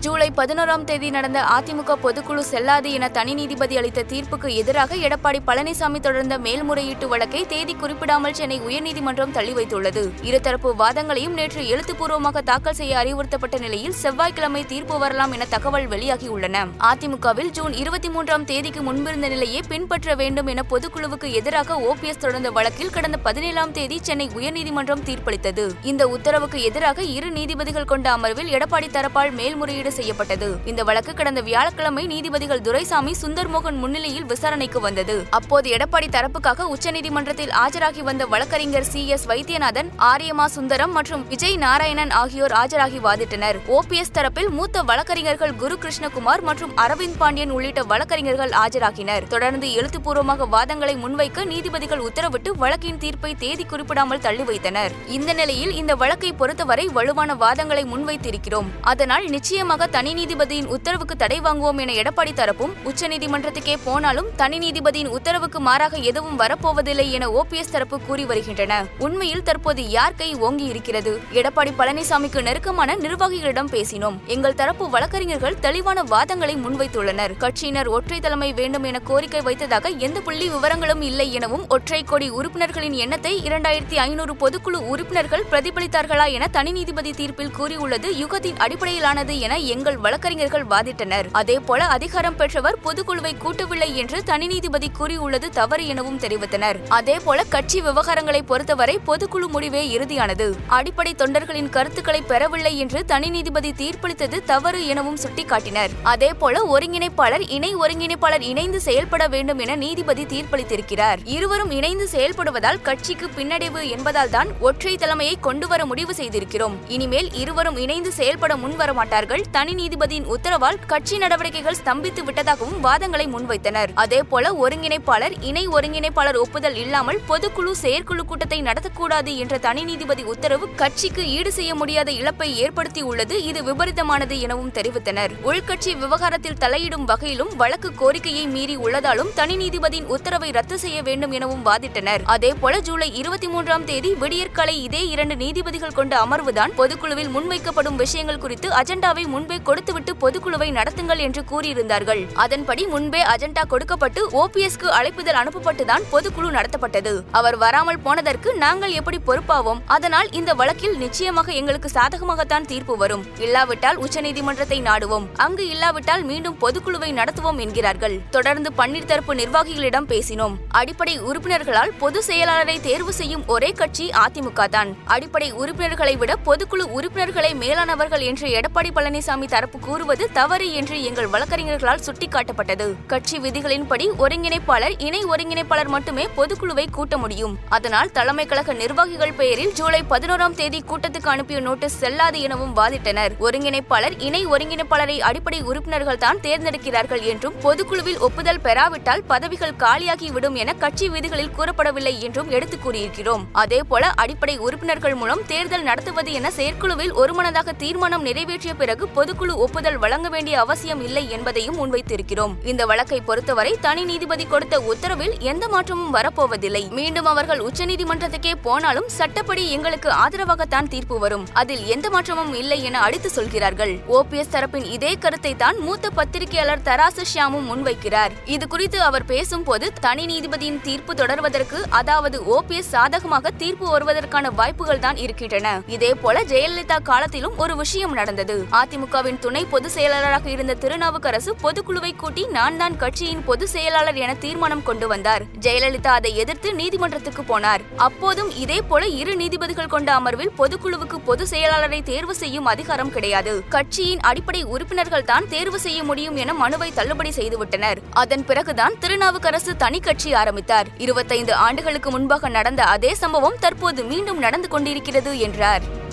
ஜூலை பதினோராம் தேதி நடந்த அதிமுக பொதுக்குழு செல்லாது என தனி நீதிபதி அளித்த தீர்ப்புக்கு எதிராக எடப்பாடி பழனிசாமி தொடர்ந்த மேல்முறையீட்டு வழக்கை தேதி குறிப்பிடாமல் சென்னை உயர்நீதிமன்றம் தள்ளி வைத்துள்ளது. இருதரப்பு வாதங்களையும் நேற்று எழுத்துப்பூர்வமாக தாக்கல் செய்ய அறிவுறுத்தப்பட்ட நிலையில் செவ்வாய்க்கிழமை தீர்ப்பு வரலாம் என தகவல் வெளியாகியுள்ளன. அதிமுகவில் ஜூன் இருபத்தி மூன்றாம் தேதிக்கு முன்பிருந்த நிலையை பின்பற்ற வேண்டும் என பொதுக்குழுவுக்கு எதிராக ஓபிஎஸ் தொடர்ந்த வழக்கில் கடந்த பதினேழாம் தேதி சென்னை உயர்நீதிமன்றம் தீர்ப்பளித்தது. இந்த உத்தரவுக்கு எதிராக இரு நீதிபதிகள் கொண்ட அமர்வில் எடப்பாடி தரப்பால் மேல்முறையீடு செய்யப்பட்டது. இந்த வழக்கு கடந்த வியாழக்கிழமை நீதிபதிகள் துரைசாமி சுந்தர்மோகன் முன்னிலையில் விசாரணைக்கு வந்தது. அப்போது எடப்பாடி தரப்புக்காக உச்சநீதிமன்றத்தில் ஆஜராகி வந்த வழக்கறிஞர் சி. எஸ். வைத்தியநாதன் ஆரியமா சுந்தரம் மற்றும் விஜய் நாராயணன் ஆகியோர் ஆஜராகி வாதிட்டனர். ஓபிஎஸ் தரப்பில் மூத்த வழக்கறிஞர்கள் குரு கிருஷ்ணகுமார் மற்றும் அரவிந்த் பாண்டியன் உள்ளிட்ட வழக்கறிஞர்கள் ஆஜராகினர். தொடர்ந்து எழுத்துப்பூர்வமாக வாதங்களை முன்வைக்க நீதிபதிகள் உத்தரவிட்டு வழக்கின் தீர்ப்பை தேதி குறிப்பிடாமல் தள்ளி வைத்தனர். இந்த நிலையில் இந்த வழக்கை பொறுத்தவரை வலுவான வாதங்களை முன்வைத்திருக்கிறோம். அதனால் நிச்சயமாக தனி நீதிபதியின் உத்தரவுக்கு தடை வாங்குவோம் என எடப்பாடி தரப்பும் உச்சநீதிமன்றத்துக்கே போனாலும் தனி நீதிபதியின் உத்தரவுக்கு மாறாக எதுவும் வரப்போவதில்லை என ஓபிஎஸ் தரப்பு கூறி வருகின்றன. உண்மையில் தற்போது யார் கை ஓங்கி இருக்கிறது எடப்பாடி பழனிசாமிக்கு நெருக்கமான நிர்வாகிகளிடம் பேசினோம். எங்கள் தரப்பு வழக்கறிஞர்கள் தெளிவான வாதங்களை முன்வைத்துள்ளனர். கட்சியினர் ஒற்றை தலைமை வேண்டும் என கோரிக்கை வைத்ததாக எந்த புள்ளி விவரங்களும் இல்லை எனவும் ஒற்றை கோடி உறுப்பினர்களின் எண்ணத்தை இரண்டாயிரத்தி ஐநூறு பொதுக்குழு உறுப்பினர்கள் பிரதிபலித்தார்களா என தனி நீதிபதி தீர்ப்பில் கூறியுள்ளது யுகத்தின் அடிப்படையிலானது என எங்கள் வழக்கறிஞர்கள் வாதிட்டனர். அதேபோல அதிகாரம் பெற்றவர் பொதுக்குழுவை கூட்டவில்லை என்று தனி நீதிபதி கூறியுள்ளது தவறு எனவும் தெரிவித்தனர். அதேபோல கட்சி விவகாரங்களை பொறுத்தவரை பொதுக்குழு முடிவே இறுதியானது. அடிப்படை தொண்டர்களின் கருத்துக்களை பெறவில்லை என்று தனி நீதிபதி தீர்ப்பளித்தது தவறு எனவும் சுட்டிக்காட்டினர். அதேபோல ஒருங்கிணைப்பாளர் இணை ஒருங்கிணைப்பாளர் இணைந்து செயல்பட வேண்டும் என நீதிபதி தீர்ப்பளித்திருக்கிறார். இருவரும் இணைந்து செயல்படுவதால் கட்சிக்கு பின்னடைவு என்பதால் தான் ஒற்றை தலைமையை கொண்டுவர முடிவு செய்திருக்கிறோம். இனிமேல் இருவரும் இணைந்து செயல்பட முன்வர மாட்டார்கள் தனி நீதிபதியின் உத்தரவால் கட்சி நடவடிக்கைகள் ஸ்தம்பித்து விட்டதாகவும் வாதங்களை முன்வைத்தனர். அதேபோல ஒருங்கிணைப்பாளர் இணை ஒருங்கிணைப்பாளர் ஒப்புதல் இல்லாமல் பொதுக்குழு செயற்குழு கூட்டத்தை நடத்தக்கூடாது என்ற தனி நீதிபதி உத்தரவு கட்சிக்கு ஈடு செய்ய முடியாத இழப்பை ஏற்படுத்தியுள்ளது. இது விபரீதமானது எனவும் தெரிவித்தனர். உள்கட்சி விவகாரத்தில் தலையிடும் வகையிலும் வழக்கு கோரிக்கையை மீறி உள்ளதாலும் தனி நீதிபதியின் உத்தரவை ரத்து செய்ய வேண்டும் எனவும் வாதிட்டனர். அதேபோல ஜூலை இருபத்தி மூன்றாம் தேதி விடியற்காலை இதே இரண்டு நீதிபதிகள் கொண்ட அமர்வுதான் பொதுக்குழுவில் முன்வைக்கப்படும் விஷயங்கள் குறித்து அஜெண்டாவை முன்பே கொடுத்துவிட்டு பொதுக்குழுவை நடத்துங்கள் என்று கூறியிருந்தார்கள். அதன்படி முன்பே அஜெண்டா கொடுக்கப்பட்டு ஓபிஎஸ்க்கு அழைப்புதல் அனுப்பப்பட்டுதான் பொதுக்குழு நடத்தப்பட்டது. அவர் வராமல் போனதற்கு நாங்கள் எப்படி பொறுப்பாவோம்? அதனால் இந்த வழக்கில் நிச்சயமாக எங்களுக்கு சாதகமாகத்தான் தீர்ப்பு வரும். இல்லாவிட்டால் உச்சநீதிமன்றத்தை நாடுவோம். அங்கு இல்லாவிட்டால் மீண்டும் பொதுக்குழுவை நடத்துவோம் என்கிறார்கள். தொடர்ந்து பன்னீர் தரப்பு நிர்வாகிகளிடம் பேசினோம். அடிப்படை உறுப்பினர்களால் பொது செயலாளரை தேர்வு செய்யும் ஒரே கட்சி அதிமுக தான் அடிப்படை உறுப்பினர்களை விட பொதுக்குழு உறுப்பினர்களை மேலானவர்கள் என்று எடப்பாடி பழனிசாமி தரப்பு கூறுவது தவறு என்று எங்கள் வழக்கறிஞர்களால் சுட்டிக்காட்டப்பட்டது. கட்சி விதிகளின்படி ஒருங்கிணைப்பாளர் இணை ஒருங்கிணைப்பாளர் மட்டுமே பொதுக்குழுவை கூட்ட முடியும். அதனால் தலைமை கழக நிர்வாகிகள் பெயரில் ஜூலை பதினோராம் தேதி கூட்டத்துக்கு அனுப்பிய நோட்டீஸ் செல்லாது எனவும் வாதிட்டனர். ஒருங்கிணைப்பாளர் இணை ஒருங்கிணைப்பாளரை அடிப்படை உறுப்பினர்கள் தான் தேர்ந்தெடுக்கிறார்கள் என்றும் பொதுக்குழுவில் ஒப்புதல் பெறாவிட்டால் பதவிகள் காலியாகிவிடும் என கட்சி விதிகளில் கூறப்படவில்லை என்றும் எடுத்துக் கூறியிருக்கிறோம். அதேபோல அடிப்படை உறுப்பினர்கள் மூலம் தேர்தல் நடத்துவது என செயற்குழுவில் ஒருமனதாக தீர்மானம் நிறைவேற்றிய பிறகு பொதுக்குழு ஒப்புதல் வழங்க வேண்டிய அவசியம் இல்லை என்பதையும் முன்வைத்திருக்கிறோம். இந்த வழக்கை பொறுத்தவரை தனி நீதிபதி கொடுத்த உத்தரவில் எந்த மாற்றமும் வரப்போவதில்லை. மீண்டும் அவர்கள் உச்சநீதிமன்றத்துக்கே போனாலும் சட்டப்படி எங்களுக்கு ஆதரவாகத்தான் தீர்ப்பு வரும். அதில் எந்த மாற்றமும் இல்லை என அடித்து சொல்கிறார்கள். ஓபிஎஸ் தரப்பின் இதே கருத்தை தான் மூத்த பத்திரிகையாளர் தராசு ஷியாமும் முன்வைக்கிறார். இது குறித்து அவர் பேசும்போது தனி நீதிபதியின் தீர்ப்பு தொடர்வதற்கு அதாவது ஓபிஎஸ் சாதகமாக தீர்ப்பு வருவதற்கான வாய்ப்புகள் தான் இருக்கின்றன. இதே போல ஜெயலலிதா காலத்திலும் ஒரு விஷயம் நடந்தது. அதிமுக திமுகவின் துணை பொதுச் செயலாளராக இருந்த திருநாவுக்கரசு பொதுக்குழுவை கூட்டி நான் தான் கட்சியின் பொதுச் செயலாளர் என தீர்மானம் கொண்டு வந்தார். ஜெயலலிதா அதை எதிர்த்து நீதிமன்றத்துக்கு போனார். அப்போதும் இதே போல இரு நீதிபதிகள் கொண்ட அமர்வில் பொதுக்குழுவுக்கு பொதுச் செயலாளரை தேர்வு செய்யும் அதிகாரம் கிடையாது. கட்சியின் அடிப்படை உறுப்பினர்கள் தான் தேர்வு செய்ய முடியும் என மனுவை தள்ளுபடி செய்துவிட்டனர். அதன் பிறகுதான் திருநாவுக்கரசு தனி கட்சி ஆரம்பித்தார். இருபத்தைந்து ஆண்டுகளுக்கு முன்பாக நடந்த அதே சம்பவம் தற்போது மீண்டும் நடந்து கொண்டிருக்கிறது என்றார்.